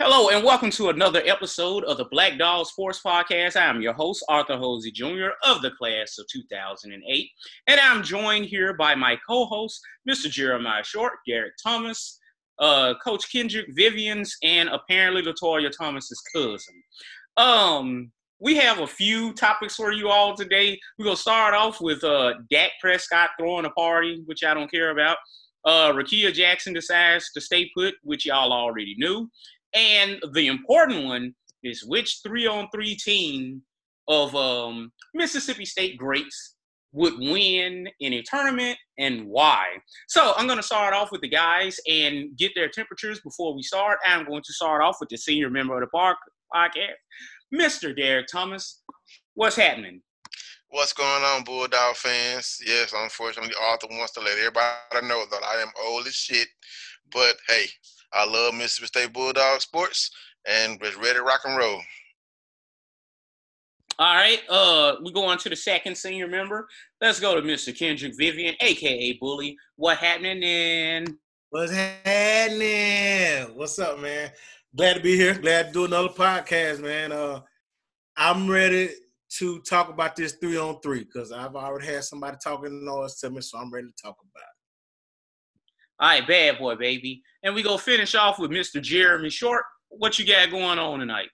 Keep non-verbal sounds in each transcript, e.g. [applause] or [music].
Hello and welcome to another episode of the Black Dog Sports Podcast. I am your host, Arthur Hosey Jr. of the class of 2008. And I'm joined here by my co-host, Mr. Jeremiah Short, Garrett Thomas, uh, Coach Kendrick Vivians, and apparently Latoya Thomas's cousin. Um, we have a few topics for you all today. We're gonna start off with uh Dak Prescott throwing a party, which I don't care about. Uh Rickea Jackson decides to stay put, which y'all already knew. And the important one is which three on three team of um, Mississippi State greats would win in a tournament and why. So I'm going to start off with the guys and get their temperatures before we start. I'm going to start off with the senior member of the park podcast, Mr. Derek Thomas. What's happening? What's going on, Bulldog fans? Yes, unfortunately, Arthur wants to let everybody know that I am old as shit. But hey, I love Mississippi State Bulldog sports and was ready to rock and roll. All right, uh, we go on to the second senior member. Let's go to Mr. Kendrick Vivian, aka Bully. What happening then? What's happening? What's up, man? Glad to be here. Glad to do another podcast, man. Uh, I'm ready to talk about this three on three because I've already had somebody talking noise to me, so I'm ready to talk about it. All right, bad boy, baby. And we go finish off with Mr. Jeremy Short. What you got going on tonight?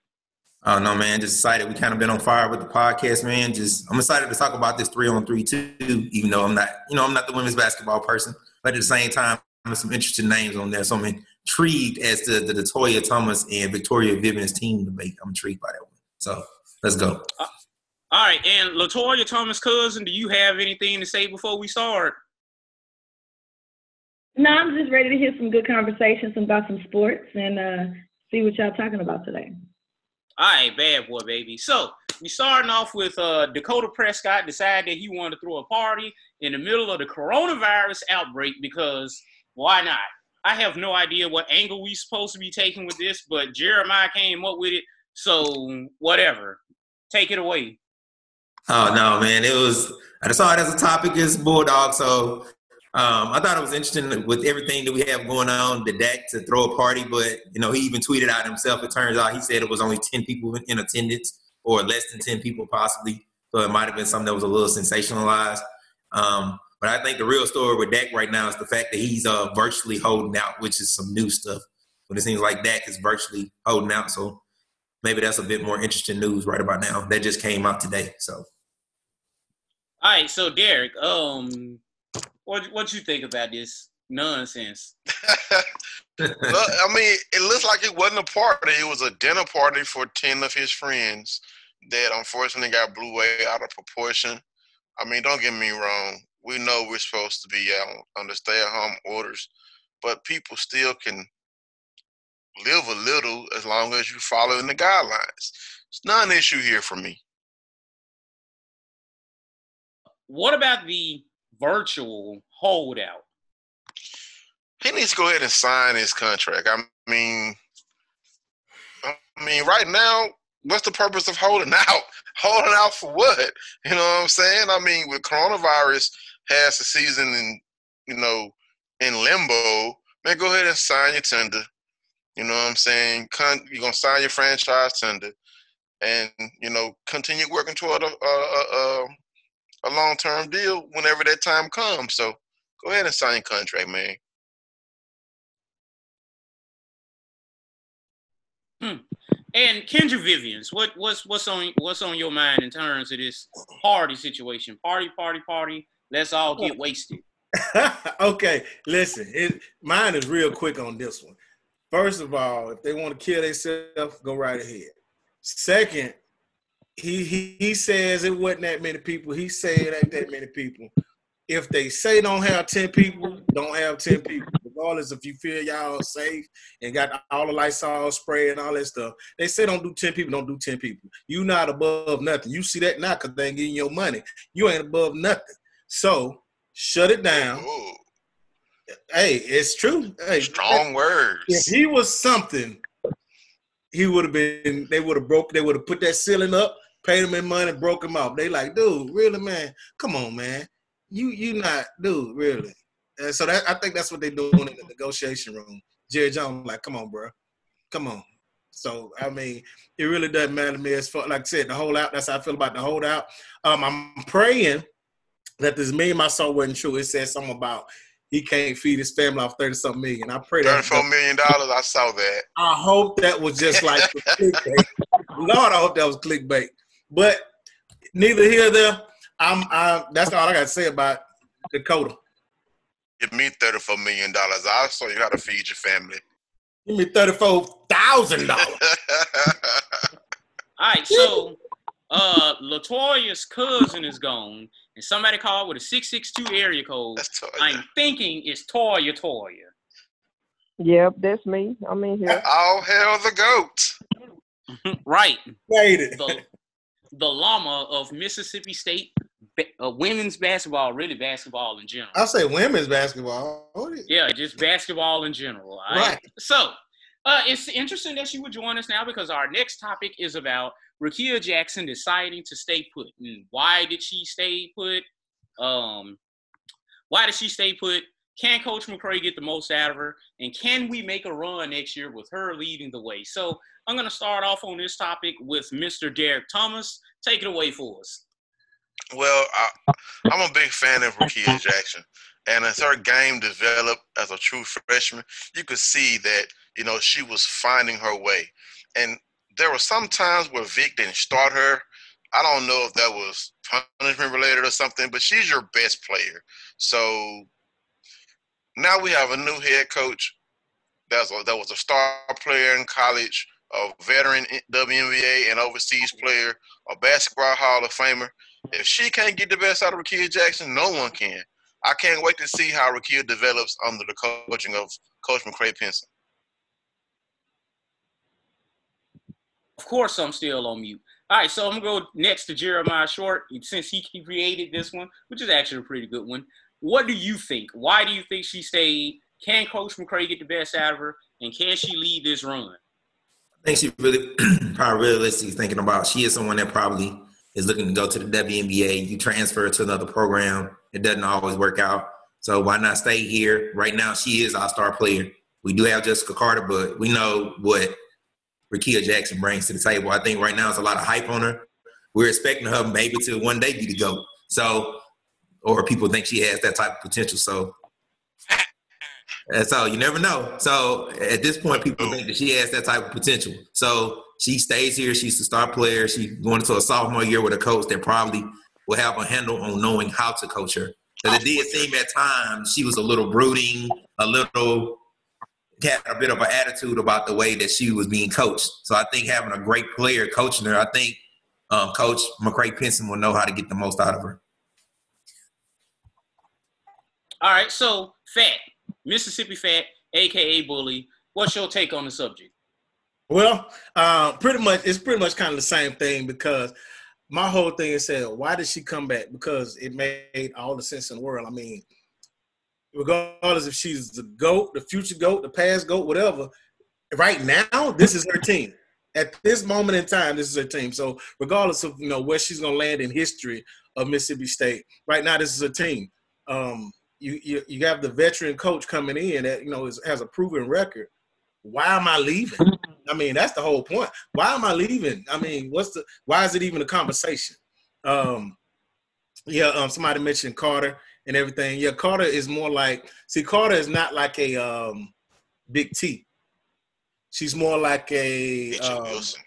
Oh no, man! Just excited. We kind of been on fire with the podcast, man. Just I'm excited to talk about this three on three too. Even though I'm not, you know, I'm not the women's basketball person, but at the same time, there's some interesting names on there. So I'm intrigued as to the, the Latoya Thomas and Victoria Vivian's team debate. I'm intrigued by that one. So let's go. Uh, all right, and Latoya Thomas' cousin, do you have anything to say before we start? No, I'm just ready to hear some good conversations about some sports and uh, see what y'all talking about today. All right, bad boy, baby. So we starting off with uh, Dakota Prescott decided that he wanted to throw a party in the middle of the coronavirus outbreak because why not? I have no idea what angle we supposed to be taking with this, but Jeremiah came up with it. So whatever, take it away. Oh no, man! It was I just saw it as a topic as Bulldog, so um, I thought it was interesting with everything that we have going on, the Dak to throw a party, but you know, he even tweeted out himself. It turns out he said it was only 10 people in attendance or less than 10 people possibly. So it might have been something that was a little sensationalized. Um, but I think the real story with Dak right now is the fact that he's uh, virtually holding out, which is some new stuff. But it seems like Dak is virtually holding out. So maybe that's a bit more interesting news right about now. That just came out today. So. All right, so Derek, um, what what you think about this nonsense? [laughs] well, I mean, it looks like it wasn't a party. It was a dinner party for ten of his friends that unfortunately got blew way out of proportion. I mean, don't get me wrong. We know we're supposed to be out under stay-at-home orders, but people still can live a little as long as you follow in the guidelines. It's not an issue here for me. What about the virtual holdout? He needs to go ahead and sign his contract. I mean, I mean, right now, what's the purpose of holding [laughs] out? Holding out for what? You know what I'm saying? I mean, with coronavirus has the season in, you know, in limbo, man, go ahead and sign your tender. You know what I'm saying? You're gonna sign your franchise tender, and you know, continue working toward a, a, a long term deal whenever that time comes. So go ahead and sign contract, man. Hmm. And Kendra Vivians, what what's what's on what's on your mind in terms of this party situation? Party, party, party. Let's all get wasted. [laughs] okay, listen. It, mine is real quick on this one. First of all, if they want to kill themselves, go right ahead. Second, he, he he says it wasn't that many people. He said it ain't that many people. If they say don't have 10 people, don't have 10 people. Regardless if you feel y'all safe and got all the lights all spray and all that stuff. They say don't do 10 people, don't do 10 people. You not above nothing. You see that now because they ain't getting your money. You ain't above nothing. So shut it down. Ooh. Hey, it's true. Hey, strong words. If he was something, he would have been. They would have broke. They would have put that ceiling up paid him in money, broke him off. They like, dude, really, man? Come on, man. You you not, dude, really. And so that I think that's what they're doing in the negotiation room. Jerry Jones, like, come on, bro. Come on. So I mean, it really doesn't matter to me as far like I said, the holdout. That's how I feel about the holdout. Um, I'm praying that this meme I saw wasn't true. It said something about he can't feed his family off thirty something million. I pray that Thirty-four million dollars. I saw that. I hope that was just like [laughs] clickbait. Lord, I hope that was clickbait. But neither here nor there. I'm. I, that's all I got to say about Dakota. Give me thirty-four million dollars. I saw you how to feed your family. Give me thirty four thousand dollars. [laughs] All right, so uh Latoya's cousin is gone, and somebody called with a six six two area code. That's tough. I'm thinking it's Toya Toya. Yep, that's me. I'm in here. All hail the goat. [laughs] right, Made it. the the llama of Mississippi State uh, women's basketball, really basketball in general. I'll say women's basketball. Yeah, just basketball in general. right? Right. So uh, it's interesting that you would join us now because our next topic is about Rickea Jackson deciding to stay put. And why did she stay put? Um, why did she stay put? Can Coach McCray get the most out of her? And can we make a run next year with her leading the way? So I'm going to start off on this topic with Mr. Derek Thomas. Take it away for us. Well, I, I'm a big fan of Rickea Jackson, and as her game developed as a true freshman, you could see that you know she was finding her way. And there were some times where Vic didn't start her. I don't know if that was punishment related or something, but she's your best player. So now we have a new head coach. That's a, that was a star player in college, a veteran WNBA and overseas player, a basketball Hall of Famer. If she can't get the best out of Rickea Jackson, no one can. I can't wait to see how Rickea develops under the coaching of Coach McCray Penson. Of course, I'm still on mute. All right, so I'm gonna go next to Jeremiah Short since he created this one, which is actually a pretty good one. What do you think? Why do you think she stayed? Can Coach McCray get the best out of her, and can she lead this run? I think she really, [clears throat] probably realistically thinking about she is someone that probably is looking to go to the WNBA. You transfer to another program, it doesn't always work out. So why not stay here? Right now, she is our star player. We do have Jessica Carter, but we know what Rickea Jackson brings to the table. I think right now it's a lot of hype on her. We're expecting her maybe to one day be the GOAT. So, or people think she has that type of potential. So, and so you never know. So at this point, people think that she has that type of potential. So she stays here. She's the star player. She's going into a sophomore year with a coach that probably will have a handle on knowing how to coach her. Because it did seem at times she was a little brooding, a little had a bit of an attitude about the way that she was being coached. So I think having a great player coaching her, I think um, Coach McCray Penson will know how to get the most out of her. All right, so Fat, Mississippi Fat, aka Bully. What's your take on the subject? Well, uh, pretty much it's pretty much kind of the same thing because my whole thing is said, why did she come back? Because it made all the sense in the world. I mean, regardless if she's the GOAT, the future GOAT, the past GOAT, whatever, right now, this is her team. At this moment in time, this is her team. So regardless of you know where she's gonna land in history of Mississippi State, right now this is her team. Um, you, you you have the veteran coach coming in that you know is, has a proven record. Why am I leaving? I mean, that's the whole point. Why am I leaving? I mean, what's the why is it even a conversation? Um, yeah, um, somebody mentioned Carter and everything. Yeah, Carter is more like see, Carter is not like a um, Big T. She's more like a um, Wilson.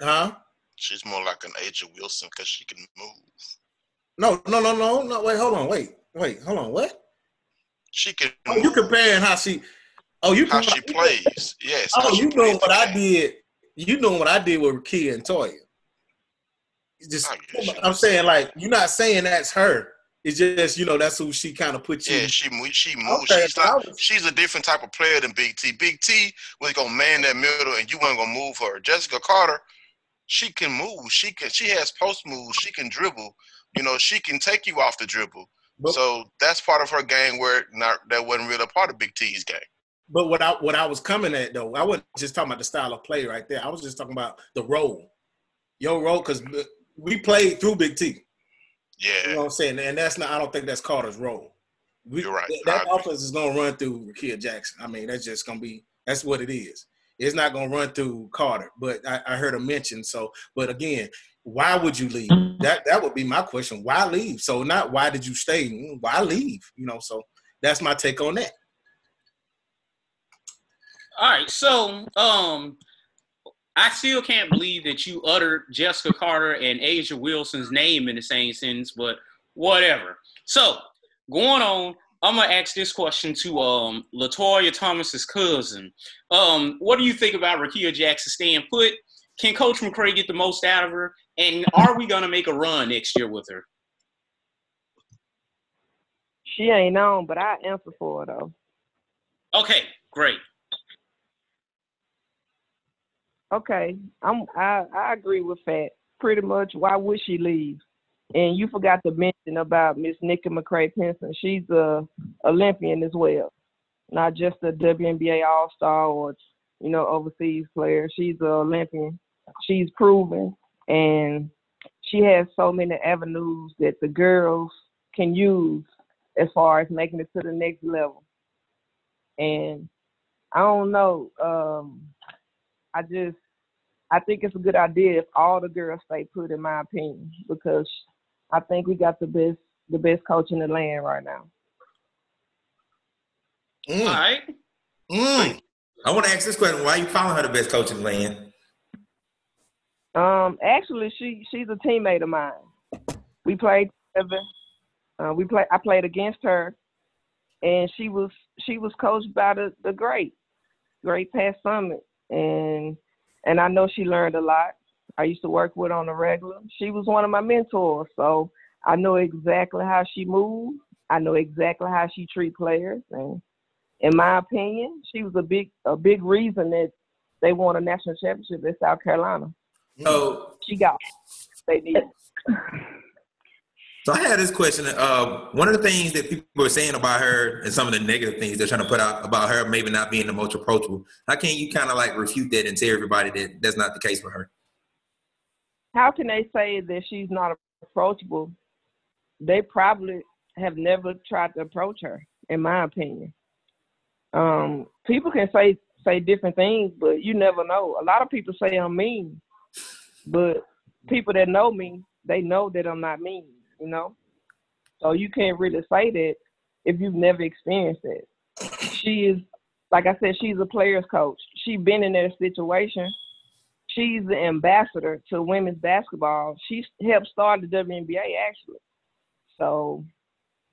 huh? She's more like an Agent Wilson because she can move. No, no, no, no, no. Wait, hold on. Wait, wait, hold on. What? She can Oh, you comparing how she? Oh, you how she plays. Yes. Oh, you know what I did. You know what I did with Kia and Toya. Just, I get you. I'm saying like you're not saying that's her. It's just you know that's who she kind of put you. Yeah, she she moves. Okay, she's not. was- She's a different type of player than Big T. Big T was gonna man that middle, and you weren't gonna move her. Jessica Carter, she can move. She can. She has post moves. She can dribble. You know, she can take you off the dribble. But- so that's part of her game where not that wasn't really a part of Big T's game. But what I what I was coming at though, I wasn't just talking about the style of play right there. I was just talking about the role, your role, because we played through Big T. Yeah, you know what I'm saying? And that's not. I don't think that's Carter's role. We, You're right. th- That offense is gonna run through Rickea Jackson. I mean, that's just gonna be. That's what it is. it's not gonna run through Carter. But I, I heard him mention so. But again, why would you leave? That that would be my question. Why leave? So not why did you stay? Mm, Why leave? You know. So that's my take on that. All right, so um, I still can't believe that you uttered Jessica Carter and A'ja Wilson's name in the same sentence, but whatever. So going on, I'm gonna ask this question to um Latoya Thomas's cousin. Um, what do you think about Rickea Jackson staying put? Can Coach McCray get the most out of her? And are we gonna make a run next year with her? She ain't on, but I answer for her though. Okay, great. Okay, I'm I, I agree with that. Pretty much, why would she leave? And you forgot to mention about Miss Nikki McCray Penson. She's a Olympian as well, not just a WNBA All Star or you know overseas player. She's an Olympian. She's proven, and she has so many avenues that the girls can use as far as making it to the next level. And I don't know. Um, I just I think it's a good idea if all the girls stay put, in my opinion, because I think we got the best the best coach in the land right now. All Mm, right. mm. I want to ask this question: Why are you calling her the best coach in the land? Um, actually, she she's a teammate of mine. We played together. Uh, we play. I played against her, and she was she was coached by the the great, great Pat Summitt, and and I know she learned a lot. I used to work with on a regular. She was one of my mentors, so I know exactly how she moves. I know exactly how she treat players, and in my opinion, she was a big a big reason that they won a national championship in South Carolina. So, She got they needed. so I had this question. Uh, one of the things that people are saying about her, and some of the negative things they're trying to put out about her, maybe not being the most approachable. How can you kind of like refute that and tell everybody that that's not the case for her? how can they say that she's not approachable? They probably have never tried to approach her, in my opinion. Um, people can say say different things, but you never know. A lot of people say I'm mean, but people that know me, they know that I'm not mean, you know? So you can't really say that if you've never experienced it. She is like I said, she's a player's coach. She's been in that situation she's the ambassador to women's basketball. She helped start the WNBA actually. So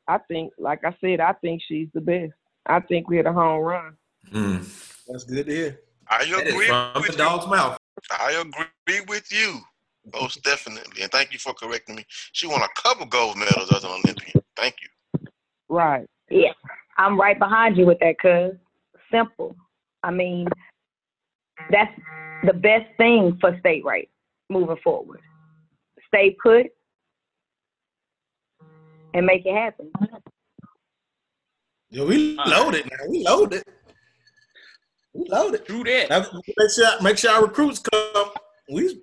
I think, like I said, I think she's the best. I think we had a home run. Mm. That's good to hear. I That is agree from the dog's mouth. I agree with you. Most definitely. And thank you for correcting me. She won a couple gold medals as an Olympian. Thank you. Right. Yeah, I'm right behind you with that, cuz. Simple. I mean, that's the best thing for state right moving forward. Stay put and make it happen. Yeah, we All right. loaded now. We loaded. We loaded. True that. Now, make sure make sure our recruits come. We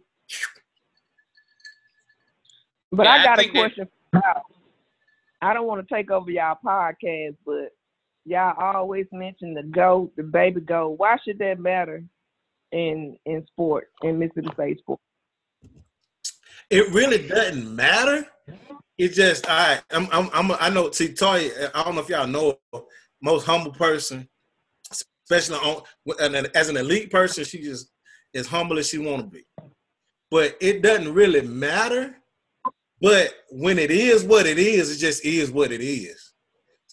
But Yeah, I I got a think that- question for y'all. I don't want to take over y'all podcast, but y'all always mention the goat, the baby goat. Why should that matter in in sport, in Mississippi State sport? it really doesn't matter. It just I I'm I'm, I'm I know see Toy I don't know if y'all know most humble person, especially on and as an elite person, she just as humble as she want to be. But it doesn't really matter. But when it is what it is, it just is what it is.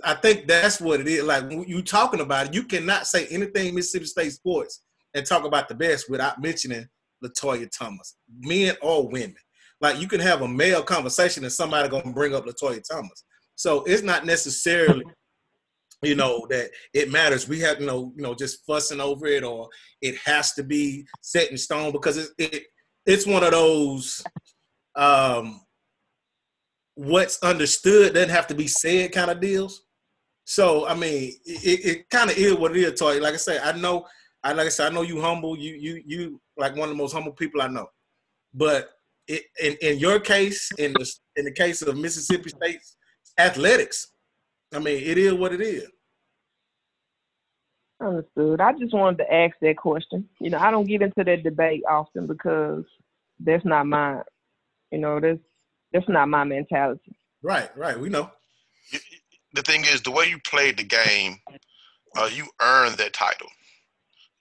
I think that's what it is. Like you talking about it, you cannot say anything Mississippi State sports and talk about the best without mentioning Latoya Thomas, men or women. Like you can have a male conversation and somebody gonna bring up Latoya Thomas. So it's not necessarily, you know, that it matters. We have, you know, you know, just fussing over it or it has to be set in stone because it, it it's one of those um what's understood doesn't have to be said kind of deals. So I mean, it, it kind of is what it is, Toy. Like I said, I know, I like I said, I know you humble. You you you like one of the most humble people I know. But it, in in your case, in the in the case of Mississippi State's athletics, I mean, it is what it is. Understood. I just wanted to ask that question. You know, I don't get into that debate often because that's not my, you know, that's that's not my mentality. Right, right. We know. The thing is, the way you played the game, uh, you earned that title.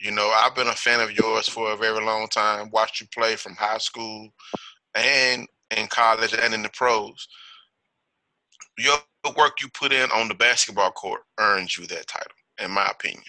You know, I've been a fan of yours for a very long time. Watched you play from high school and in college and in the pros. Your work you put in on the basketball court earns you that title, in my opinion.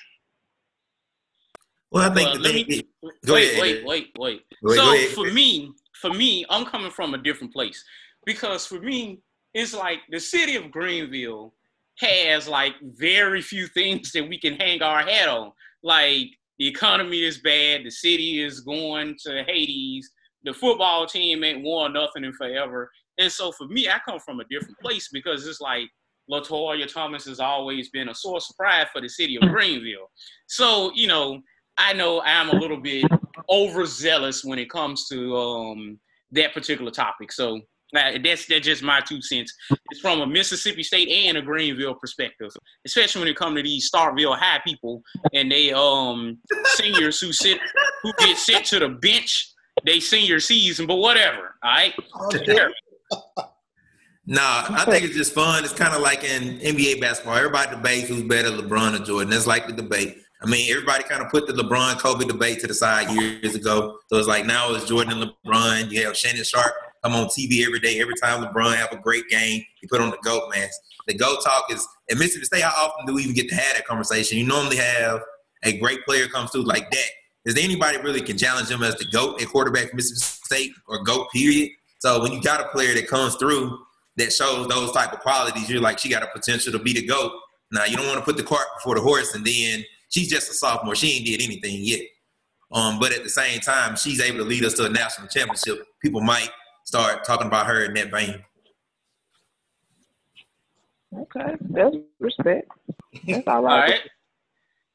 Well, I think Well, the let thing. me- go wait, ahead. wait, wait, wait. Go so go ahead. for me, for me, I'm coming from a different place because for me, it's like the city of Greenville has like very few things that we can hang our hat on. Like the economy is bad, the city is going to Hades, the football team ain't won nothing in forever. And so for me, I come from a different place because it's like Latoya Thomas has always been a source of pride for the city of Greenville. So, you know, I know I'm a little bit overzealous when it comes to um, that particular topic. So uh, that's that's just my two cents. It's from a Mississippi State and a Greenville perspective, especially when it comes to these Starkville High people and they um seniors who sit who get sent to the bench they senior season, but whatever. All right. Nah, I think it's just fun. It's kind of like in NBA basketball. Everybody debates who's better, LeBron or Jordan. It's like the debate. I mean, everybody kind of put the LeBron Kobe debate to the side years ago. So it's like now it's Jordan and LeBron. You have Shannon Sharpe come on TV every day. Every time LeBron have a great game, he put on the GOAT mask. The GOAT talk is at Mississippi State. How often do we even get to have that conversation? You normally have a great player comes through like that. Is there anybody really can challenge him as the GOAT at quarterback Mississippi State or GOAT period? So when you got a player that comes through that shows those type of qualities, you're like, she got a potential to be the GOAT. Now you don't want to put the cart before the horse and then she's just a sophomore. She ain't did anything yet. Um, but at the same time, she's able to lead us to a national championship. People might start talking about her in that vein. Okay, that's respect. That's all All right. right.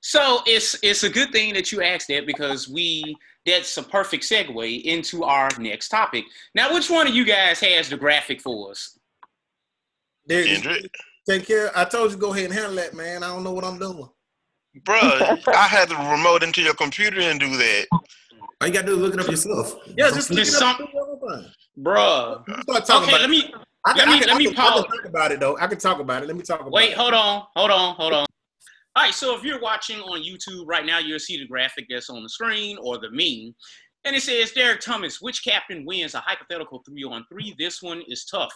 So it's it's a good thing that you asked that because we that's a perfect segue into our next topic. Now, which one of you guys has the graphic for us? There, Kendrick. take care. I told you go ahead and handle that, man. I don't know what I'm doing. Bruh, I had to remote into your computer and do that. All you gotta do is look it up yourself. Yeah, just look Just it up. some- Bruh. Start talking Okay, about let it. me I can, let me- I can, let I me can, I pause. can talk about it though. I can talk about it. Let me talk about wait, it. Wait, hold on, hold on, hold on. All right, so if you're watching on YouTube right now, you'll see the graphic that's on the screen or the meme. And it says, Derek Thomas, which captain wins a hypothetical three on three? This one is tough.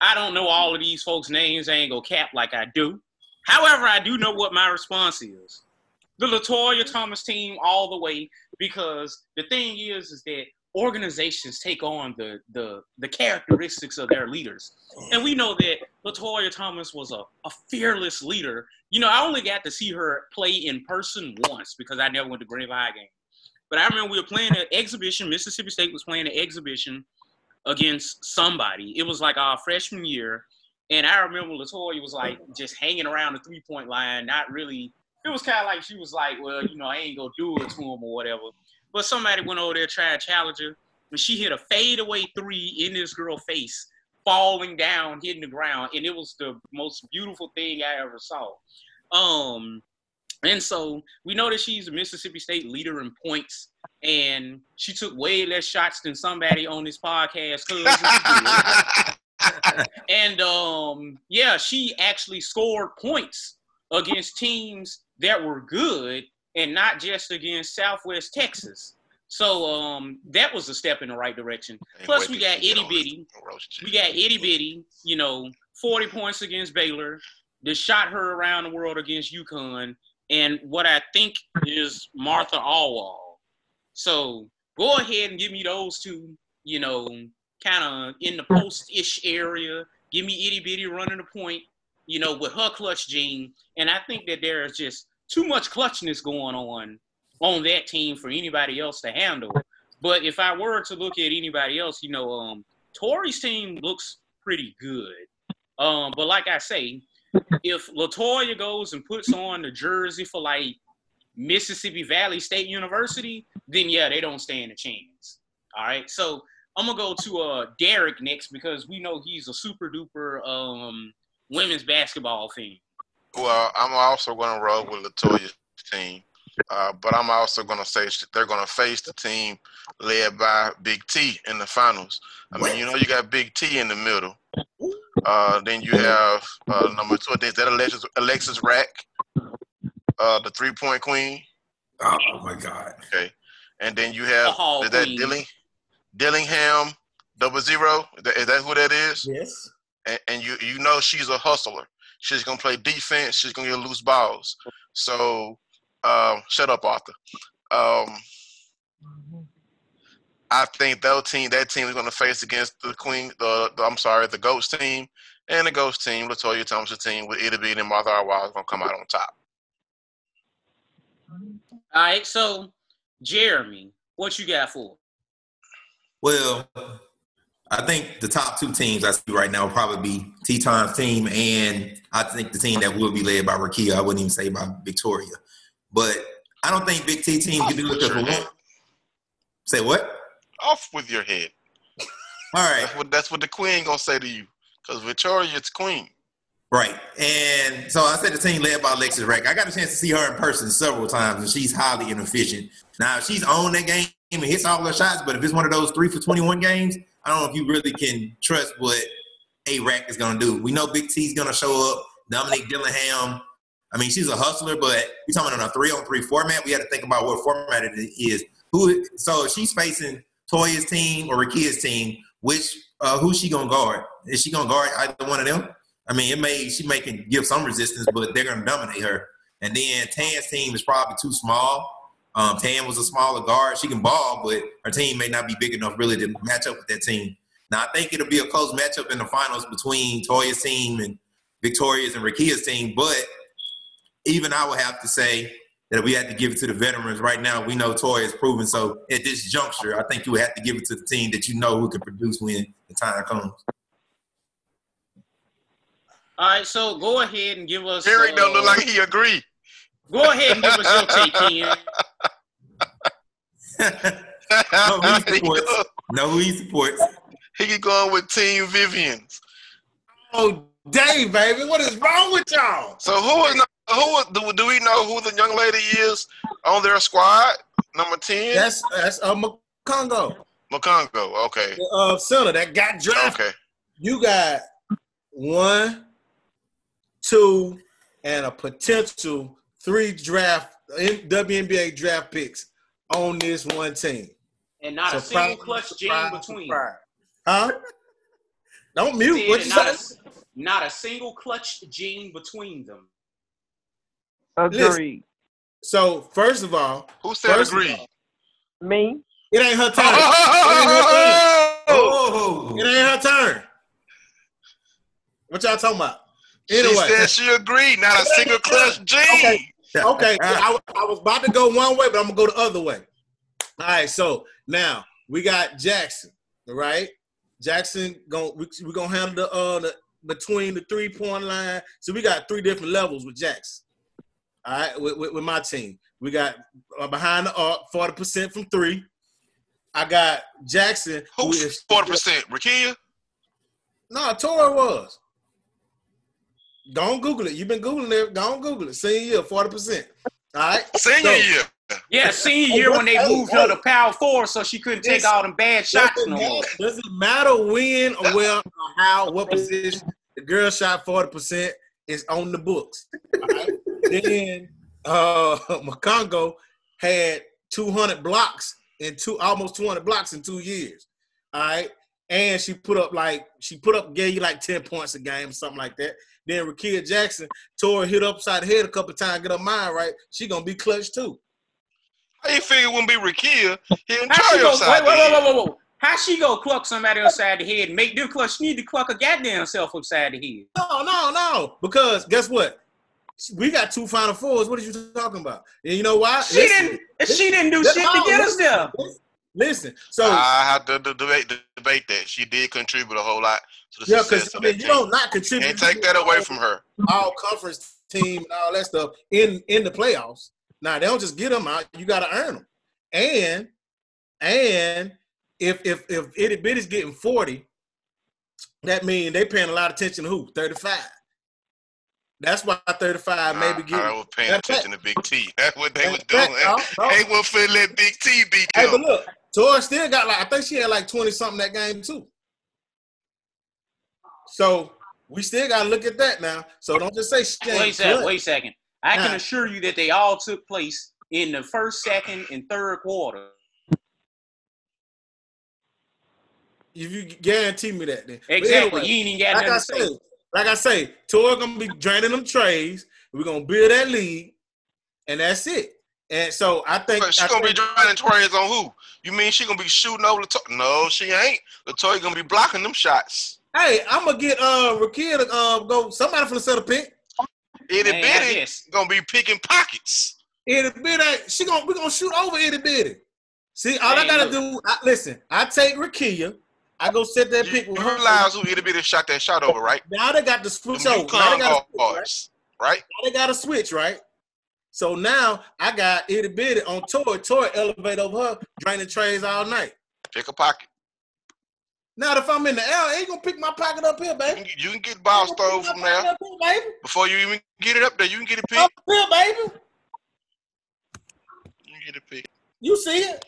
I don't know all of these folks' names. I ain't gonna cap like I do. However, I do know what my response is. The Latoya Thomas team all the way, because the thing is, is that organizations take on the the the characteristics of their leaders. And we know that Latoya Thomas was a, a fearless leader. You know, I only got to see her play in person once because I never went to Greenville High game. But I remember we were playing an exhibition. Mississippi State was playing an exhibition against somebody. It was like our freshman year. And I remember Latoya was like just hanging around the three point line, not really. It was kind of like she was like, well, you know, I ain't gonna do it to him or whatever. But somebody went over there tried to challenge her, and she hit a fadeaway three in this girl face, falling down, hitting the ground, and it was the most beautiful thing I ever saw. Um, and so we know that she's a Mississippi State leader in points, and she took way less shots than somebody on this podcast. [laughs] and um, yeah, she actually scored points against teams that were good and not just against Southwest Texas. So um, that was a step in the right direction. Plus, we got itty bitty. We got itty bitty, you know, 40 points against Baylor. That shot her around the world against UConn, and what I think is Martha Alwal. So go ahead and give me those two, you know, kind of in the post-ish area. Give me itty bitty running the point, you know, with her clutch gene. And I think that there is just too much clutchness going on on that team for anybody else to handle. But if I were to look at anybody else, you know, um, Tori's team looks pretty good. Um, but like I say, if Latoya goes and puts on the jersey for like Mississippi Valley State University, then yeah, they don't stand a chance. All right. So I'm gonna go to uh Derek next because we know he's a super duper um women's basketball fan. Well, I'm also going to roll with Latoya's team. Uh, but I'm also going to say they're going to face the team led by Big T in the finals. I mean, you know, you got Big T in the middle. Uh, then you have uh, number two. Is that Alexis, Alexis Rack, uh, the three point queen? Oh my God. Okay, and then you have is that Dilling, Dillingham double zero. Is that, is that who that is? Yes. And, and you you know she's a hustler. She's gonna play defense. She's gonna get loose balls. So um, shut up, Arthur. Um, I think that team that team is going to face against the Queen. The, the, I'm sorry, the Ghost team and the Ghost team, Latoya Thompson team with Ida and Martha Arwaz going to come out on top. All right, so Jeremy, what you got for? Well, I think the top two teams I see right now will probably be Teton's team, and I think the team that will be led by Rickea. I wouldn't even say by Victoria. But I don't think Big T team can do it for one. Say what? Off with your head. All right. That's what, that's what the queen gonna say to you. Because Victoria is queen. Right. And so I said the team led by Alexis Rack. I got a chance to see her in person several times, and she's highly inefficient. Now, she's on that game and hits all her shots, but if it's one of those three for 21 games, I don't know if you really can trust what A Rack is going to do. We know Big T's going to show up. Dominique Dillingham I mean, she's a hustler, but we're talking on a three on three format. We had to think about what format it is. Who? So she's facing Toya's team or Rickea's team. Which uh, who's she gonna guard? Is she gonna guard either one of them? I mean, it may she may can give some resistance, but they're gonna dominate her. And then Tan's team is probably too small. Um, Tan was a smaller guard. She can ball, but her team may not be big enough really to match up with that team. Now I think it'll be a close matchup in the finals between Toya's team and Victoria's and Rickea's team, but even I would have to say that we had to give it to the veterans. Right now, we know Toy is proven. So at this juncture, I think you would have to give it to the team that you know who can produce when the time comes. All right, so go ahead and give us. Eric uh, don't look like he agree. Go ahead and give us your take, Ken. [laughs] no, he supports. no, he supports. He can go on with Team Vivians. Oh, dang, baby, what is wrong with y'all? So who is not who do, do we know who the young lady is on their squad? Number ten. That's that's uh, Mokongo. Mokongo, okay. The, uh, center that got drafted. Okay. You got one, two, and a potential three draft WNBA draft picks on this one team. And not so a single clutch gene between. Huh? Don't mute. What you not, a, not a single clutch gene between them. Agreed. So first of all, who said agree? Me. It ain't her turn. Oh! It, ain't her turn. Oh! it ain't her turn. What y'all talking about? Anyway. She said she agreed. Not a single clutch gene. Okay. Okay. [laughs] I, I was about to go one way, but I'm gonna go the other way. All right. So now we got Jackson. All right. Jackson going we, we gonna handle the uh the between the three point line. So we got three different levels with Jackson. All right, with, with, with my team, we got uh, behind the arc, forty percent from three. I got Jackson. Who's forty percent? Rickea? No, Tora was. Don't Google it. You've been Googling it. Don't Google it. Senior year, forty percent. All right. Senior so, year. Yeah, senior year when they moved her to power four, so she couldn't take all them bad shots no more. Does it matter when or where or how, what position the girl shot forty percent is on the books? [laughs] then uh [laughs] Mokongo had 200 blocks in two almost 200 blocks in two years. All right. And she put up like she put up gave you like 10 points a game, something like that. Then Rickea Jackson tore her hit upside the head a couple times, get her mind right. She gonna be clutch too. How you figure it wouldn't be Rickea? He enjoy go, wait, wait, wait, wait, wait, wait. How she go cluck somebody upside the head and make them clutch? She need to cluck a goddamn self upside the head. No, no, no. Because guess what? We got two Final Fours. What are you talking about? And you know why? She listen, didn't. Listen, she didn't do shit to get us there. Listen, so I have to debate debate that she did contribute a whole lot to the yeah, because I mean, you don't not contribute. Can't take that away from her. All conference team and all that stuff in in the playoffs. Now they don't just get them out; you got to earn them. And and if if if Itty Bitty's getting forty, that means they paying a lot of attention to who thirty five. That's why 35 maybe Nah, get. I was paying attention to Big T. That's what they That's doing. no, no. They were let Big T beat Hey, but look, Tori still got like I think she had like 20 something that game too. So we still gotta look at that now. So don't just say Wait a second. Wait a second. I can assure you that they all took place in the first, second, and third quarter. If you guarantee me that, then Exactly. anyway, you ain't even got like I to say, say. like I say, Tori gonna be draining them trays. We're gonna build that lead, and that's it. And so I think But she I gonna be think- driving Torians on who? You mean she gonna be shooting over the top? No, she ain't. Latoya gonna be blocking them shots. Hey, I'm gonna get uh Rickea to uh, go. Somebody from the set of pick. Itty Man, I Bitty gonna be picking pockets. Itty bitty, she gonna we gonna shoot over itty bitty. See, all I gotta look. do, I, listen. I take Rickea. I go set that You, pick with you her. realize who Itty Bitty shot that shot over, right? Now they got the Them switch over. Now they got a switch, right? right? Now they got a switch, right? So now I got itty bitty on tour. Tour elevate over her, draining trays all night. Pick a pocket. Now if I'm in the L, ain't gonna pick my pocket up here, baby. you can get ball Ain't gonna stove from my there here, baby. before you even get it up there. You can get it picked. Up picked. here, baby. You can get it picked. You see it?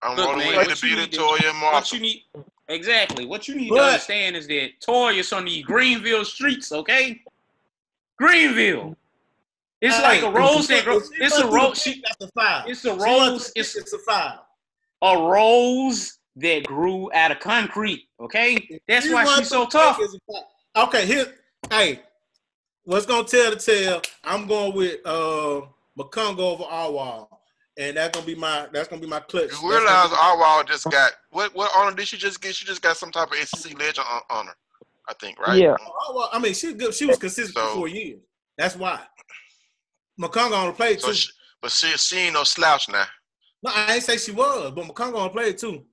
I'm Look, rolling man, with what Itty you Bitty, need to- Toya, and What you need exactly. What you need to understand is that Toya's on the Greenville streets, okay? Greenville. It's like a rose that grows. It's a rose. She, That's a five. it's a rose. It's it's a five. a rose that grew out of concrete. Okay, that's She why she's so tough. pick, it's a five. Okay, here. Hey, what's gonna tell the tale? I'm going with uh McCongo over Alwal, and that's gonna be my that's gonna be my clutch. That's You realize be- Arwell just got what? What honor did she just get? She just got some type of SEC legend hon- honor, I think, right? Yeah. Alwal, I mean, she good. She was consistent So- for four years. That's why. McCongo only played So, two. she, but she she ain't no slouch now. no, I ain't say she was, but McCongo only played two.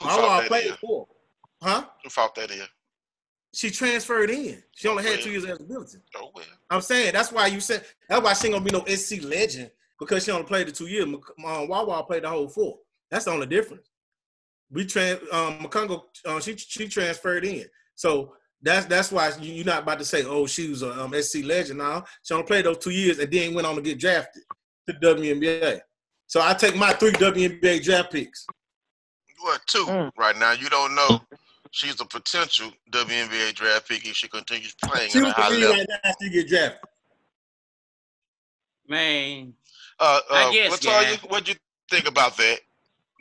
Who fought Alwal that played in? four. Huh? Who fought that in? She transferred in. She only had two years of eligibility. Oh well. I'm saying that's why you said that's why she ain't gonna be no SC legend because she only played the two years. Um, Wawa played the whole four. That's the only difference. We trans um McCongo uh, she she transferred in, so that's that's why you, you're not about to say oh she was a um, SC legend now. She only played those two years and then went on to get drafted to WNBA. So I take my three WNBA draft picks. What two Mm. right now? You don't know. She's a potential WNBA draft pick if she continues playing She at a high level. right now after you get drafted. Man, Uh, I uh, guess, Latoya, yeah. what'd you think about that?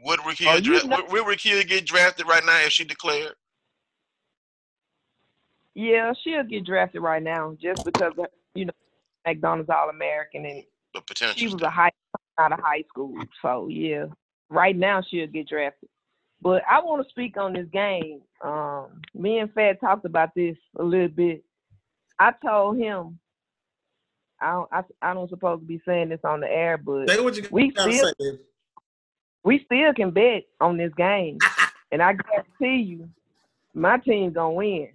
Would Oh, Rickea dra- know- will, will Rickea get drafted right now if she declared? Yeah, she'll get drafted right now just because of, you know McDonald's All American and The potential. she was a high out of high school. So yeah, right now she'll get drafted. But I want to speak on this game. Um, me and Fat talked about this a little bit. I told him I don't I, I don't supposed to be saying this on the air, but Say what you We still- say. we still can bet on this game, [laughs] and I guarantee you, my team's gonna win.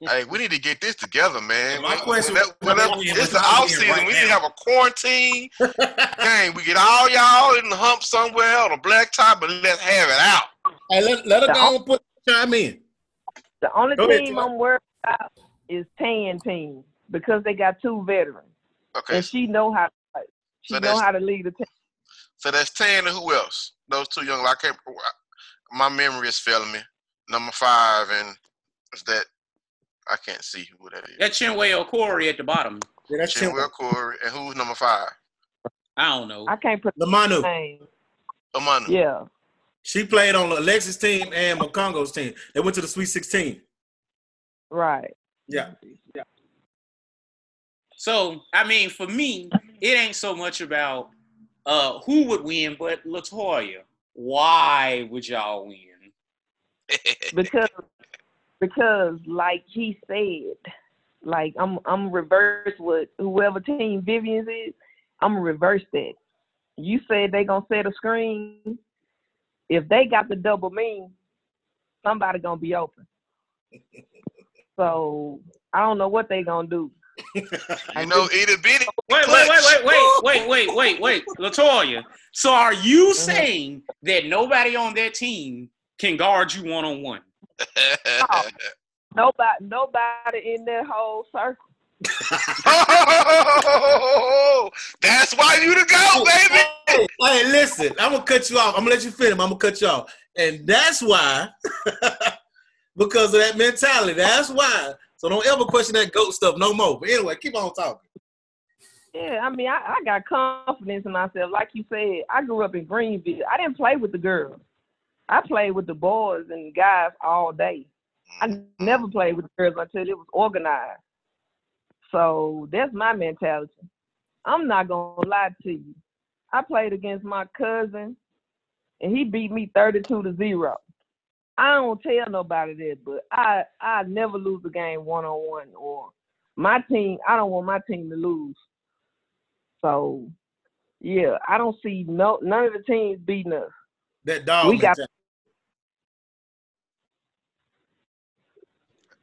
Hey, we need to get this together, man. My question when that- when that- was- it's the without off season. right we need to have a quarantine game. We get all y'all in the hump somewhere on a black top, and let's have it out. Hey, let, let her The go and put chime in. The only Go team Ty. I'm worried about is Tan team because they got two veterans, Okay, and she know how she So know how to lead a team. so that's ten and who else? Those two young. I can't. My memory is failing me. Number five, and is that I can't see who that is. that Chinwe Okorie at the bottom. Yeah, that's Chinwe. Chinwell Corey, and who's number five? I don't know. I can't put the Lamanu. Yeah, She played on Alexis' team and McCongo's team. They went to the Sweet 16. right. Yeah. Yeah. So, I mean, for me, it ain't so much about uh who would win, but Latoya, why would y'all win? because because like he said, like I'm I'm reverse what whoever team Vivian's is, I'm reverse that. You said they gonna set a screen. If they got the double mean, somebody gonna be open. [laughs] So I don't know what they gonna do. [laughs] You know, it'll be the Wait, wait, wait, wait, wait, wait, wait, wait, wait, Latoya. So, are you Mm-hmm. saying that nobody on that team can guard you one on one? [laughs] Nobody nobody in that whole circle. oh, [laughs] that's why you to go, baby. Hey, hey, listen, I'm gonna cut you off. I'm gonna let you finish. I'm gonna cut you off, and that's why, [laughs] because of that mentality. That's why. So don't ever question that goat stuff no more. But anyway, keep on talking. Yeah, I mean, I, I got confidence in myself. Like you said, I grew up in Greenville. I didn't play with the girls. I played with the boys and guys all day. I mm-hmm. never played with the girls until it was organized. So that's my mentality. I'm not gonna lie to you. I played against my cousin, and he beat me 32 to zero. I don't tell nobody that, but I I never lose a game one on one or my team. I don't want my team to lose. So yeah, I don't see no none of the teams beating us. That dog. We got-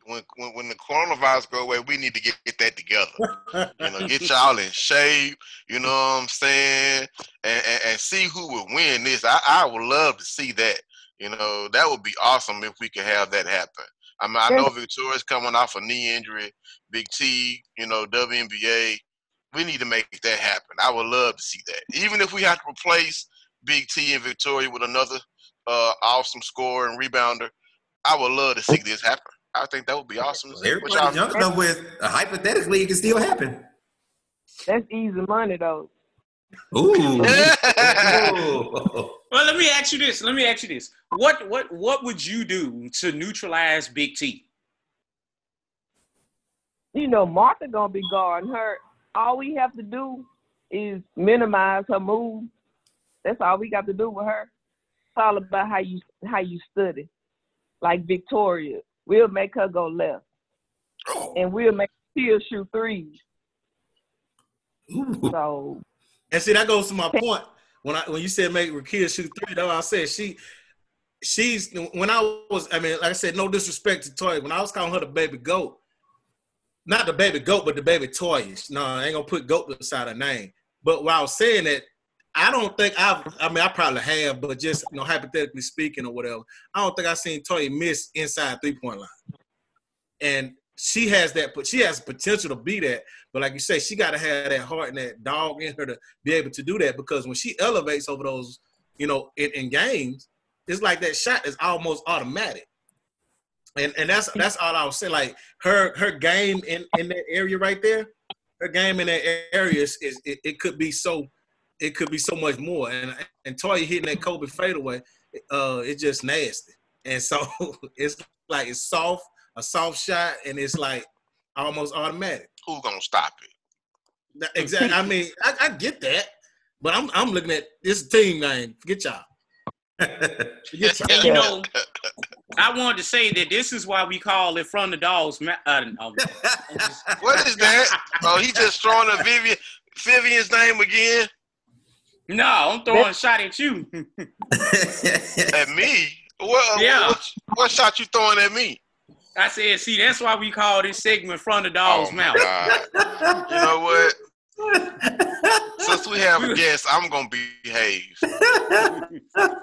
When, when when the coronavirus go away, we need to get, get that together. [laughs] You know, get y'all in shape. You know what I'm saying? And, and, and see who would win this. I, I would love to see that. You know, that would be awesome if we could have that happen. I mean, I know Victoria's coming off a knee injury, Big T, you know, WNBA. We need to make that happen. I would love to see that. Even if we have to replace Big T and Victoria with another uh, awesome scorer and rebounder, I would love to see this happen. I think that would be awesome. to see. What Everybody's y'all- young enough with uh, hypothetically it can still happen. That's easy money though. Ooh. Ooh. [laughs] [laughs] Well, let me ask you this. Let me ask you this. What what what would you do to neutralize Big T? You know, Martha gonna be guarding her. All we have to do is minimize her move. That's all we got to do with her. It's all about how you how you study. Like Victoria, we'll make her go left, oh. and we'll make her shoot threes. Ooh. So And see, that goes to my point. When I when you said make Rickea shoot three, though, I said she she's when I was, I mean, like I said, no disrespect to Toy. When I was calling her the baby goat, not the baby goat, but the baby toyish. No, I ain't gonna put goat beside her name. But while I was saying that, I don't think I've I mean I probably have, but just you know, hypothetically speaking or whatever, I don't think I've seen Toya miss inside three point line. And she has that, but she has potential to be that. But like you say, she got to have that heart and that dog in her to be able to do that. Because when she elevates over those, you know, in, in games, it's like that shot is almost automatic. And and that's that's all I was say. Like her her game in in that area right there, her game in that area is, is it, it could be so it could be so much more. And and Toya hitting that Kobe fadeaway, uh, it's just nasty. And so [laughs] it's like it's soft, a soft shot, and it's like almost automatic. Who gonna stop it? Exactly. I mean, I, I get that, but I'm I'm looking at this team game. Forget y'all. [laughs] Forget y'all. You know, [laughs] I wanted to say that this is why we call it from the dogs. Ma- uh, no, What is that? Oh, he just throwing a Vivian Vivian's name again no, I'm throwing a shot at you. [laughs] at me. What, uh, Yeah. what, what shot you throwing at me? I said, see, that's why we call this segment from the Oh dog's my mouth. God. You know what? [laughs] Since we have a guest, I'm gonna behave. [laughs] I'm But,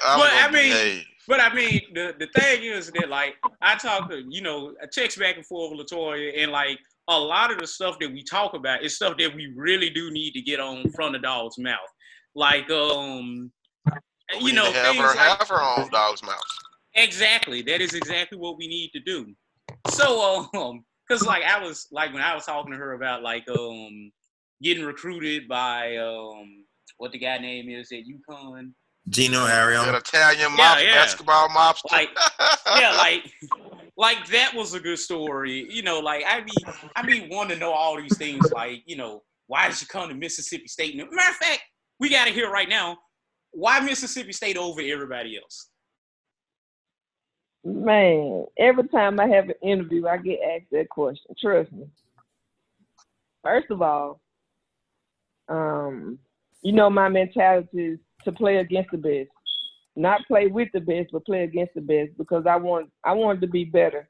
gonna I mean, behave. But I mean, the, the thing is that like I talk to you know, I text back and forth with Latoya, and like a lot of the stuff that we talk about is stuff that we really do need to get on from the dog's mouth. Like um, We you need know, to have things her like have her own dog's mouth. exactly that is exactly what we need to do. So um, because like I was like when I was talking to her about like um getting recruited by um what the guy name is at UConn. Gino That Ariel. Italian mob, yeah. basketball mobster. Like yeah, like [laughs] like that was a good story. You know, like I be I be wanting to know all these things. Like you know, why did you come to Mississippi State? And Matter of fact, we got to hear right now. Why Mississippi State over everybody else? Man, every time I have an interview, I get asked that question. Trust me. First of all, um, you know my mentality is to play against the best, not play with the best, but play against the best because I want I wanted to be better.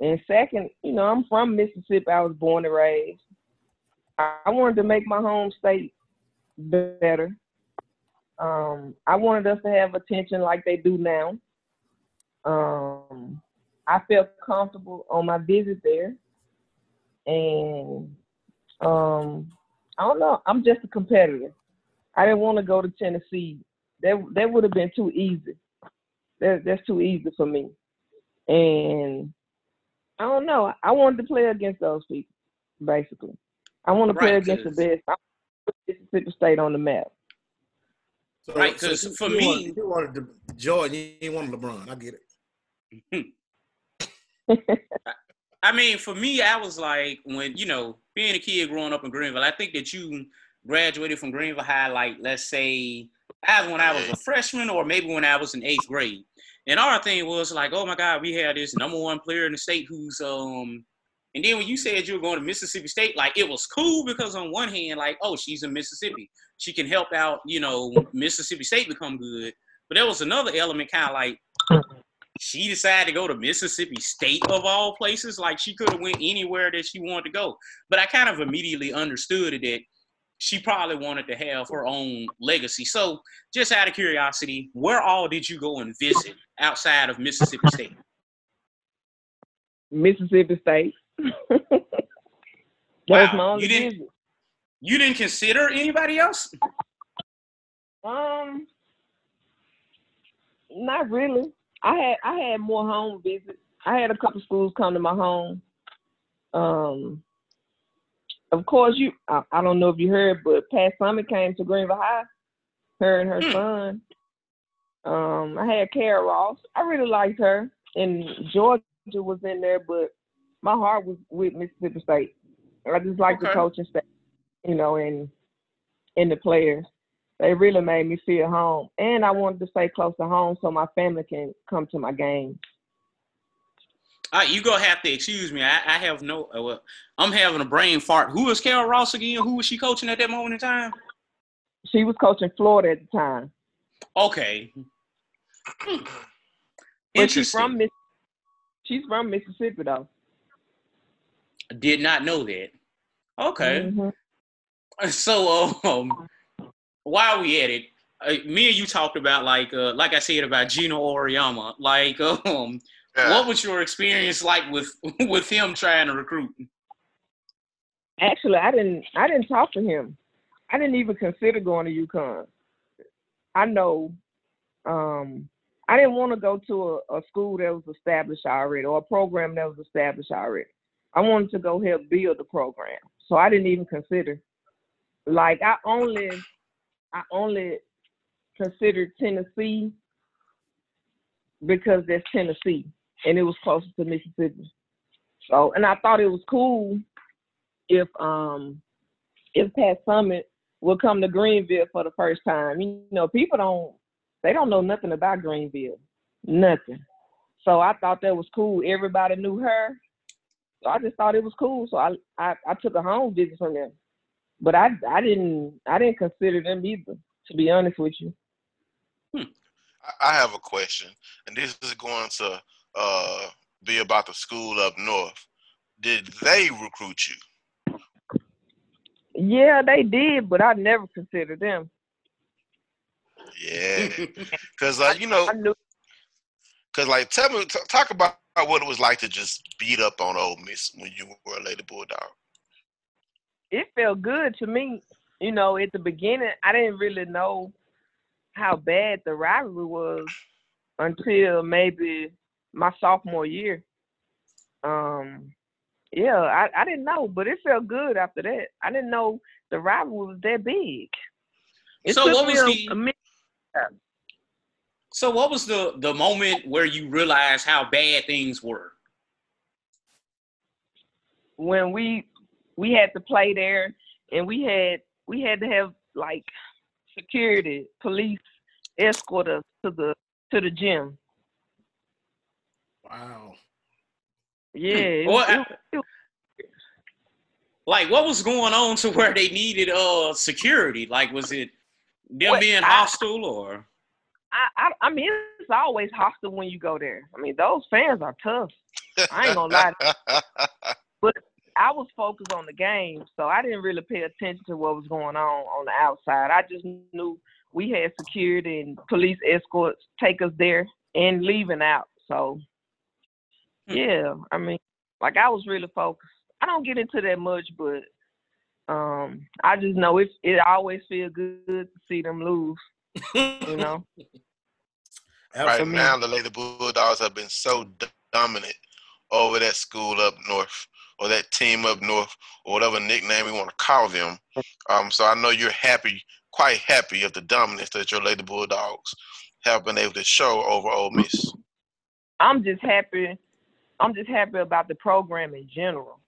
And second, you know I'm from Mississippi. I was born and raised. I wanted to make my home state better. Um, I wanted us to have attention like they do now. Um, I felt comfortable on my visit there, and um, I don't know. I'm just a competitor. I didn't want to go to Tennessee. That that would have been too easy. That that's too easy for me. And I don't know. I wanted to play against those people, basically. I want to play against the best. I want put Mississippi State on the map. So, Right, 'cause you- for you me- wanted, you wanted to, Jordan, you ain't wanted LeBron. I get it. [laughs] I mean, for me, I was like, when you know, being a kid growing up in Greenville, I think that you graduated from Greenville High, like let's say, either when I was a freshman or maybe when I was in eighth grade. And our thing was like, oh my God, we had this number one player in the state who's um. And then when you said you were going to Mississippi State, like it was cool because on one hand, like, oh, she's in Mississippi, she can help out, you know, Mississippi State become good. But there was another element, kind of like she decided to go to Mississippi State of all places. Like she could have went anywhere that she wanted to go. But I kind of immediately understood that she probably wanted to have her own legacy. So just out of curiosity, where all did you go and visit outside of Mississippi State? Mississippi State. [laughs] Wow, you didn't- visit. You didn't consider anybody else? Um, not really. I had I had more home visits. I had a couple schools come to my home. Um, of course, you I, I don't know if you heard, but Pat Summitt came to Greenville High. Her and her Hmm. son. Um, I had Carol Ross. I really liked her, and Georgia was in there, but my heart was with Mississippi State. I just like the coaching staff, you know, and and the players. They really made me feel home, and I wanted to stay close to home so my family can come to my games. Uh, you gonna have to excuse me. I, I have no. Uh, well, I'm having a brain fart. Who is Carol Ross again? Who was she coaching at that moment in time? She was coaching Florida at the time, Okay. Hmm. but she's from. Miss. She's from Mississippi though. I did not know that. Okay. Mhm. So um, while we at it, uh, me and you talked about like uh, like I said about Gino Auriemma. Like [laughs] um, Yeah. what was your experience like with [laughs] with him trying to recruit? Actually, I didn't. I didn't talk to him. I didn't even consider going to UConn. I know. Um, I didn't want to go to a, a school that was established already or a program that was established already. I wanted to go help build the program, so I didn't even consider. Like I only, I only considered Tennessee because that's Tennessee, and it was closer to Mississippi. So, and I thought it was cool if um if Pat Summitt would come to Greenville for the first time. You know, people don't they don't know nothing about Greenville. Nothing. So I thought that was cool. Everybody knew her. So I just thought it was cool. So I I, I took a home visit from them. But I I didn't I didn't consider them either, to be honest with you. I- I have a question, and this is going to uh, be about the school up north. Did they recruit you? Yeah, they did, but I never considered them. Yeah, [laughs] because uh, you know, because like, tell me, t- talk about what it was like to just beat up on Ole Miss when you were a Lady Bulldog. it felt good to me. You know, at the beginning, I didn't really know how bad the rivalry was until maybe my sophomore year. Um, yeah, I, I didn't know, but it felt good after that. I didn't know the rivalry was that big. It So what was the-. So what was the the moment where you realized how bad things were? when we we had to play there and we had we had to have like security police escort us to the to the gym Wow. yeah it Well, I- it- it- Like what was going on to where they needed uh security? Like was it them Well, being I- hostile or I, I i mean it's always hostile when you go there i mean those fans are tough I ain't gonna lie. [laughs] But I was focused on the game so i didn't really pay attention to what was going on on the outside i just knew we had security and police escorts take us there and leaving out so Hmm. [laughs] yeah i mean like i was really focused I don't get into that much, but um, I just know it. It always feels good to see them lose. You know. [laughs] right now, the Lady Bulldogs have been so dominant over that school up north or that team up north or whatever nickname we want to call them. Um, so I know you're happy, quite happy of the dominance that your Lady Bulldogs have been able to show over Ole Miss. I'm just happy. I'm just happy about the program in general,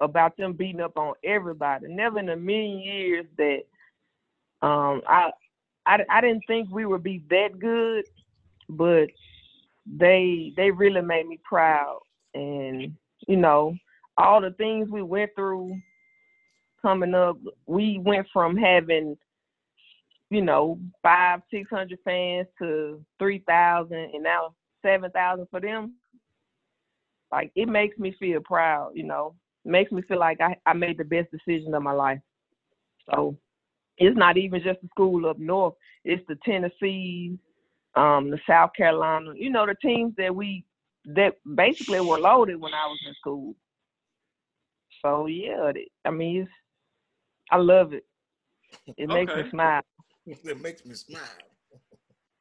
about them beating up on everybody. Never in a million years that um, I, I I didn't think we would be that good, but they they really made me proud. And you know, all the things we went through coming up, we went from having, you know, five, six hundred fans to three thousand, and now seven thousand for them. Like it makes me feel proud, you know. It makes me feel like I, I made the best decision of my life. So it's not even just the school up north; it's the Tennessee, um, the South Carolina. You know, the teams that we that basically were loaded when I was in school. So yeah, I mean, it's, I love it. It makes me smile. it makes me smile.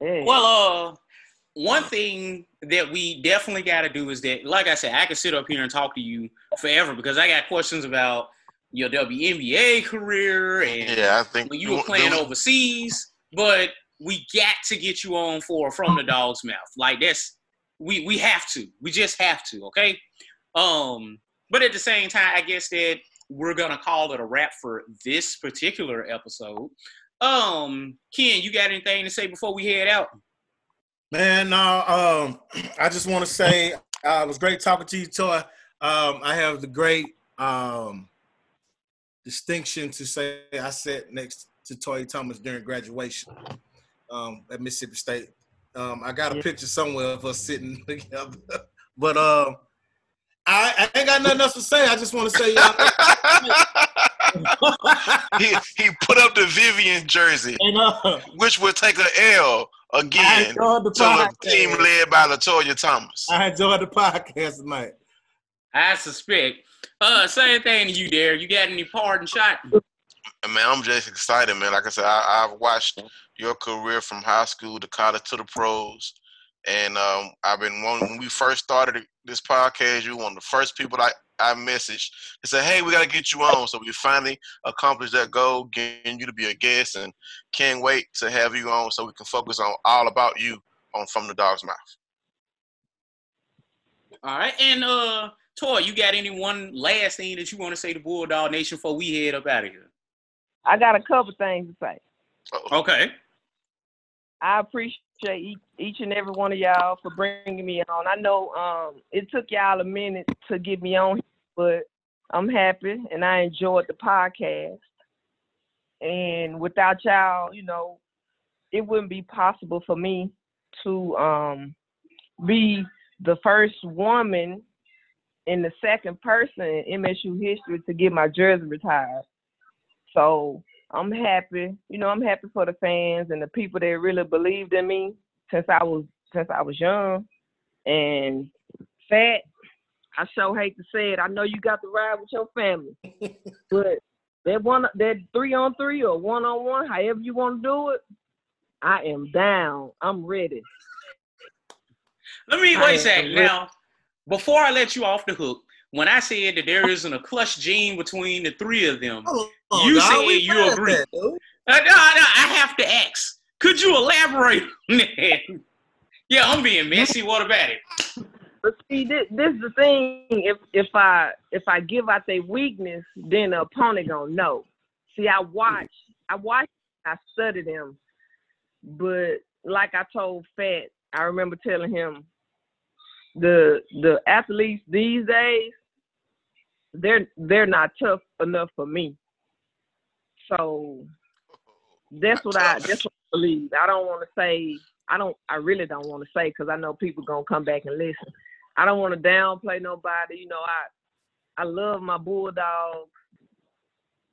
Yeah. Well, uh, one thing that we definitely got to do is that, like I said, I could sit up here and talk to you forever because I got questions about your WNBA career and yeah, I think when you were playing overseas. But we got to get you on for from the dog's mouth. Like that's we we have to. We just have to. Okay. Um, but at the same time, I guess that we're gonna call it a wrap for this particular episode. Um, Ken, you got anything to say before we head out? Man, no. Um, [clears throat] I just want to say uh, it was great talking to you, Toy. Um, I have the great um, distinction to say I sat next to Toy Thomas during graduation um, at Mississippi State. Um, I got a picture somewhere of us sitting [laughs] together, but um, I, I, ain't got nothing else to say. I just want to say, [laughs] [laughs] he he put up the Vivian jersey, and, uh, which would take an L again to a team led by Latoya Thomas. I enjoyed the podcast tonight. I suspect. Uh, same thing to you, Derek. You got any pardon shot? Man, I'm just excited, man. Like I said, I, I've watched your career from high school to college to the pros. And um, I've been one when we first started this podcast, you were one of the first people I, I messaged to say, "Hey, we got to get you on." So we finally accomplished that goal, getting you to be a guest, and can't wait to have you on so we can focus on all about you on From the Dog's Mouth. All right, and uh, Toy, you got any one last thing that you want to say to Bulldog Nation before we head up out of here? I got a couple things to say. Uh-oh. Okay. I appreciate each, each and every one of y'all for bringing me on. I know um, it took y'all a minute to get me on, but I'm happy and I enjoyed the podcast. And without y'all, you know, it wouldn't be possible for me to um, be the first woman and the second person in MSU history to get my jersey retired. So I'm happy. You know, I'm happy for the fans and the people that really believed in me since I was since I was young. And fat, I so hate to say it. I know you got to ride with your family, [laughs] but that one, that three on three or one on one, however you want to do it, I am down. I'm ready. Let me wait a second now. Before I let you off the hook, when I said that there isn't a clutch gene between the three of them, Oh, you dog, said we you agree. that. Uh, no, no, I have to ask. Could you elaborate on that? Yeah, I'm being messy. What about it? But see, this, this is the thing. If if I if I give out their weakness, then the opponent gonna know. See, I watch, I watch, I study them. But like I told Fat, I remember telling him, the the athletes these days, they're they're not tough enough for me. So that's what I that's what I believe. I don't want to say I don't I really don't want to say because I know people gonna come back and listen. I don't want to downplay nobody. You know, I I love my bulldogs.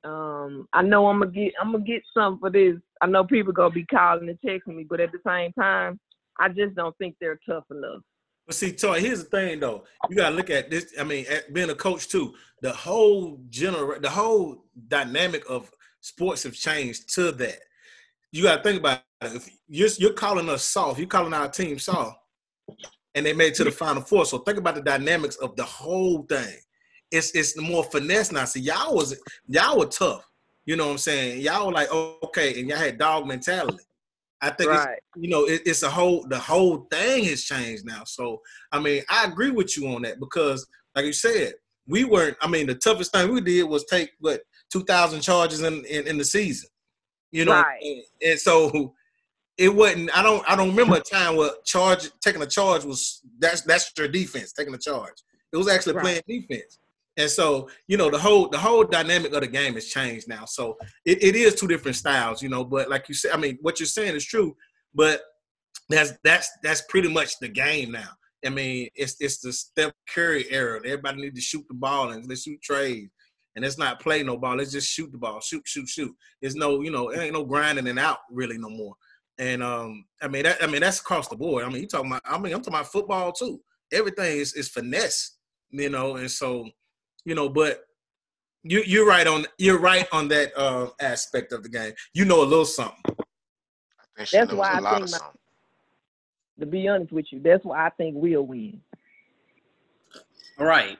Um, I know I'm gonna get I'm gonna get something for this. I know people gonna be calling and texting me, but at the same time, I just don't think they're tough enough. But see, Toy, here's the thing though. You gotta look at this. I mean, being a coach too, the whole general, the whole dynamic of sports have changed to that. You gotta think about it. If you're, you're calling us soft, you're calling our team soft, and they made it to the final four. So think about the dynamics of the whole thing. It's it's more finesse now. See, y'all was y'all were tough. You know what I'm saying? Y'all were like, okay, and y'all had dog mentality. I think it's, Right. you know it, it's a whole the whole thing has changed now. So I mean, I agree with you on that because, like you said, we weren't. I mean, the toughest thing we did was take what two thousand charges in, in in the season. You know, Right. and, and so it wasn't. I don't. I don't remember a time where charge taking a charge was that's that's your defense taking a charge. It was actually Right. playing defense. And so, you know, the whole the whole dynamic of the game has changed now. So it, it is two different styles, you know. But like you said, I mean, what you're saying is true. But that's that's that's pretty much the game now. I mean, it's it's the Steph Curry era. Everybody need to shoot the ball and they shoot trades. And it's not play no ball. Let's just shoot the ball. Shoot, shoot, shoot. There's no, you know, ain't no grinding and out really no more. And um, I mean that I mean that's across the board. I mean, you talking about I mean, I'm talking about football too. Everything is is finesse, you know, and so, you know, but you you're right on you're right on that uh aspect of the game. You know a little something. I think she That's why a I lot think my- To be honest with you, that's why I think we'll win. Right.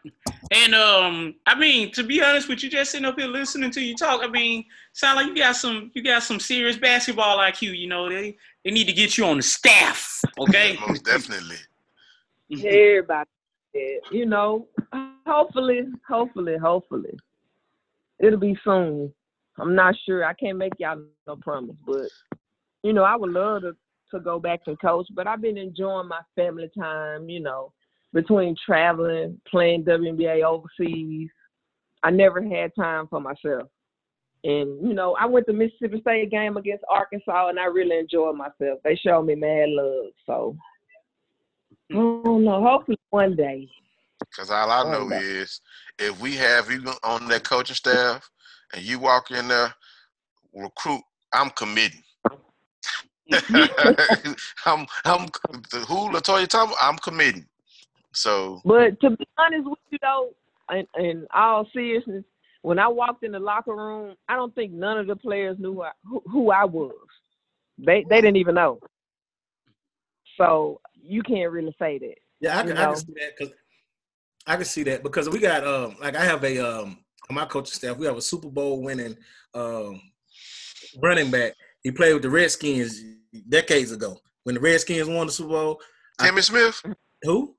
And um, I mean, to be honest with you, just sitting up here listening to you talk, I mean, sound like you got some you got some serious basketball IQ, you know. They they need to get you on the staff, [laughs] okay? Most definitely. Everybody, you know, hopefully, hopefully, hopefully, it'll be soon. I'm not sure. I can't make y'all no promise, but you know, I would love to to go back and coach. But I've been enjoying my family time. You know, between traveling, playing WNBA overseas, I never had time for myself. And you know, I went to Mississippi State game against Arkansas, and I really enjoyed myself. They showed me mad love, so. I don't know. Hopefully one day. Because all I know Oh, is if we have you on that coaching staff and you walk in there, recruit, I'm committing. [laughs] I'm I'm who Latoya Thomas, I'm committing. So But to be honest with you though, in, in all seriousness, when I walked in the locker room, I don't think none of the players knew who I, who, who I was. They they didn't even know. So you can't really say that. Yeah, I can, You I can see that because I can see that because we got um like I have a um on my coaching staff we have a Super Bowl winning um running back. He played with the Redskins decades ago when the Redskins won the Super Bowl. I- Timmy Smith, Who?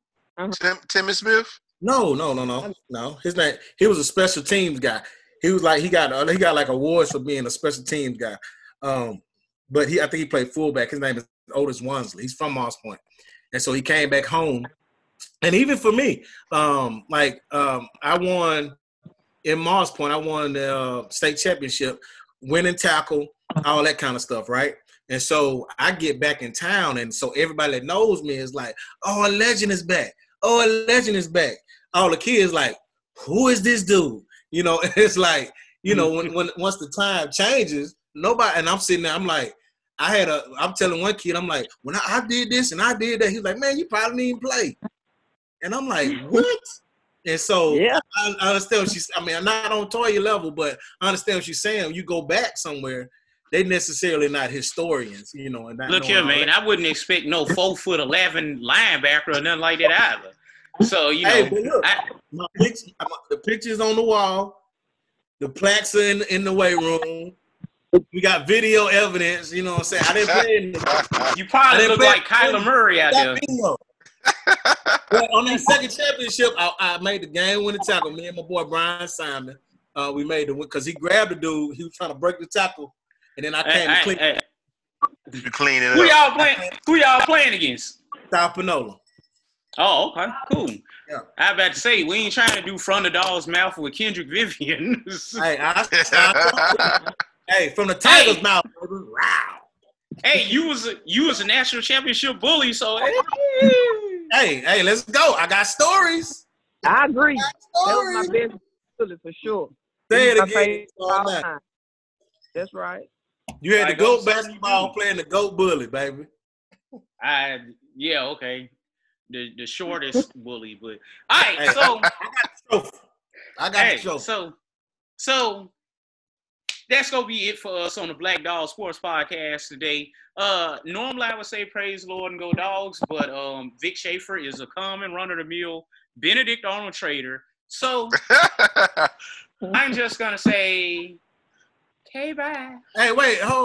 Tim, Timmy Smith. No, no, no, no, no. His name. He was a special teams guy. He was like he got uh, he got like awards for being a special teams guy. Um, but he I think he played fullback. His name is Otis Wonsley. He's from Moss Point, and so he came back home. And even for me, um, like um, I won in Moss Point. I won the uh, state championship, winning tackle, all that kind of stuff, right? And so I get back in town, and so everybody that knows me is like, "Oh, a legend is back! Oh, a legend is back!" All the kids like, "Who is this dude?" You know, [laughs] it's like, you know, when, when once the time changes, nobody. And I'm sitting there, I'm like, I had a, I'm telling one kid, I'm like, when I, I did this and I did that, he's like, man, you probably didn't play. And I'm like, [laughs] what? And so Yeah. I, I understand what she's. I mean, I'm not on Toya level, but I understand what she's saying. You go back somewhere, they necessarily not historians, you know. And not Look here, man. that. I wouldn't expect no four foot eleven linebacker or nothing like that either. So you know, Hey, look, I, my picture, the pictures on the wall, the plaques are in, in the weight room. We got video evidence. You know what I'm saying? I didn't play in the you probably look like Kyler Murray out there. video. Well, on that second championship, I, I made the game winning tackle. Me and my boy Brian Simon, uh, we made the win because he grabbed the dude. He was trying to break the tackle, and then I Hey, came to hey, clean hey, You cleaning who it up. y'all playing? Who y'all playing against? South Panola. Oh, okay, cool. Yeah. I about to say we ain't trying to do front of dog's mouth with Kendrick Vivian. [laughs] Hey, I, I, [laughs] hey, from the Tigers' Hey. mouth. Wow. hey, you was a, you was a national championship bully, so hey. [laughs] Hey, hey, let's go. I got stories. I agree. That was my best bully for sure. Say it again. favorite all all That's right. You had the Like, I'm goat basketball you. playing the goat bully, baby. I yeah, okay. the, the shortest [laughs] bully. But all right, Hey, so Trophy. I got hey, the trophy. so so that's gonna be it for us on the Black Dog Sports Podcast today. Uh, normally I would say praise Lord and go dogs, but um, Vic Schaefer is a common run of the mill Benedict Arnold trader. So [laughs] I'm just gonna say, okay, bye. Hey, wait, hold